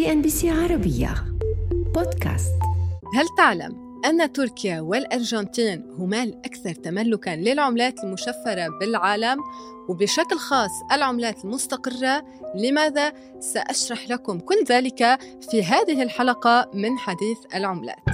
CNBC عربية. بودكاست. هل تعلم أن تركيا والأرجنتين هما الأكثر تملكاً للعملات المشفرة بالعالم؟ وبشكل خاص العملات المستقرة لماذا؟ سأشرح لكم كل ذلك في هذه الحلقة من حديث العملات.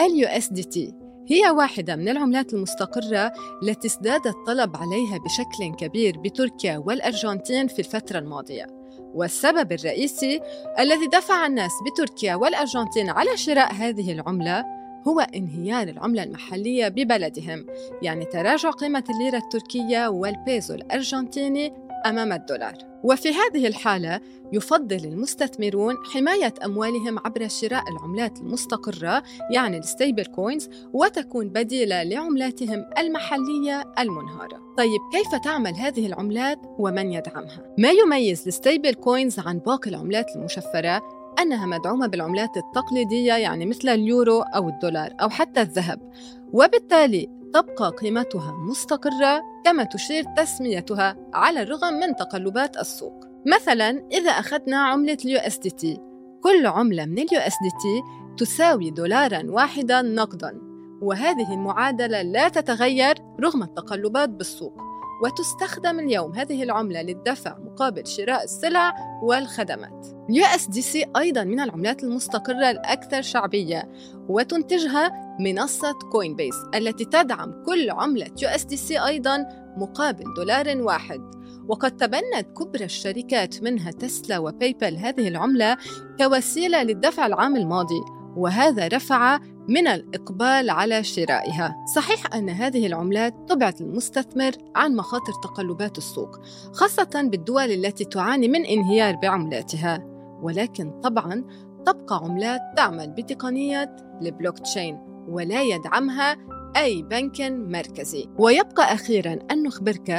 ال USDT هي واحدة من العملات المستقرة التي ازداد الطلب عليها بشكل كبير بتركيا والأرجنتين في الفترة الماضية. والسبب الرئيسي الذي دفع الناس بتركيا والأرجنتين على شراء هذه العملة هو انهيار العملة المحلية ببلدهم يعني تراجع قيمة الليرة التركية والبيزو الأرجنتيني أمام الدولار. وفي هذه الحالة يفضل المستثمرون حماية أموالهم عبر شراء العملات المستقرة يعني ال stablecoins وتكون بديلة لعملاتهم المحلية المنهارة. طيب كيف تعمل هذه العملات ومن يدعمها؟ ما يميز ال stablecoins عن باقي العملات المشفرة؟ أنها مدعومة بالعملات التقليدية يعني مثل اليورو أو الدولار أو حتى الذهب. وبالتالي تبقى قيمتها مستقرة كما تشير تسميتها على الرغم من تقلبات السوق. مثلا إذا أخذنا عملة ال USDT كل عملة من ال USDT تساوي دولارا واحدا نقدا وهذه المعادلة لا تتغير رغم التقلبات بالسوق. وتستخدم اليوم هذه العملة للدفع مقابل شراء السلع والخدمات. ال USDC أيضا من العملات المستقرة الأكثر شعبية وتنتجها منصة Coinbase التي تدعم كل عملة USDC أيضا مقابل دولار واحد وقد تبنت كبرى الشركات منها تسلا وباي هذه العملة كوسيلة للدفع العام الماضي وهذا رفع من الإقبال على شرائها. صحيح أن هذه العملات تبعد المستثمر عن مخاطر تقلبات السوق خاصة بالدول التي تعاني من انهيار بعملاتها. ولكن طبعا تبقى عملات تعمل بتقنية البلوك تشين ولا يدعمها أي بنك مركزي. ويبقى أخيرا أن نخبرك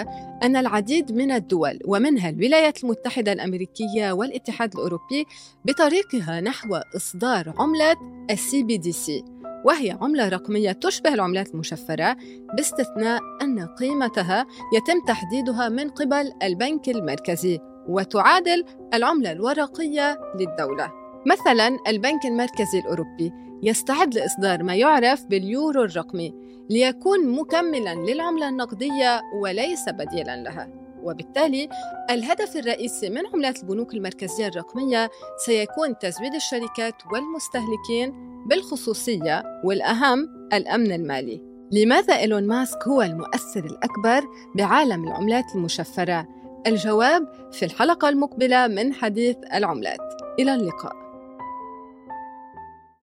أن العديد من الدول ومنها الولايات المتحدة الأمريكية والاتحاد الأوروبي بطريقها نحو إصدار عملة ال CBDC. وهي عملة رقمية تشبه العملات المشفرة باستثناء أن قيمتها يتم تحديدها من قبل البنك المركزي وتعادل العملة الورقية للدولة. مثلا البنك المركزي الأوروبي يستعد لإصدار ما يعرف باليورو الرقمي ليكون مكملا للعملة النقدية وليس بديلا لها. وبالتالي الهدف الرئيسي من عملات البنوك المركزية الرقمية سيكون تزويد الشركات والمستهلكين بالخصوصية والأهم الأمن المالي. لماذا إيلون ماسك هو المؤثر الأكبر بعالم العملات المشفرة؟ الجواب في الحلقة المقبلة من حديث العملات. إلى اللقاء.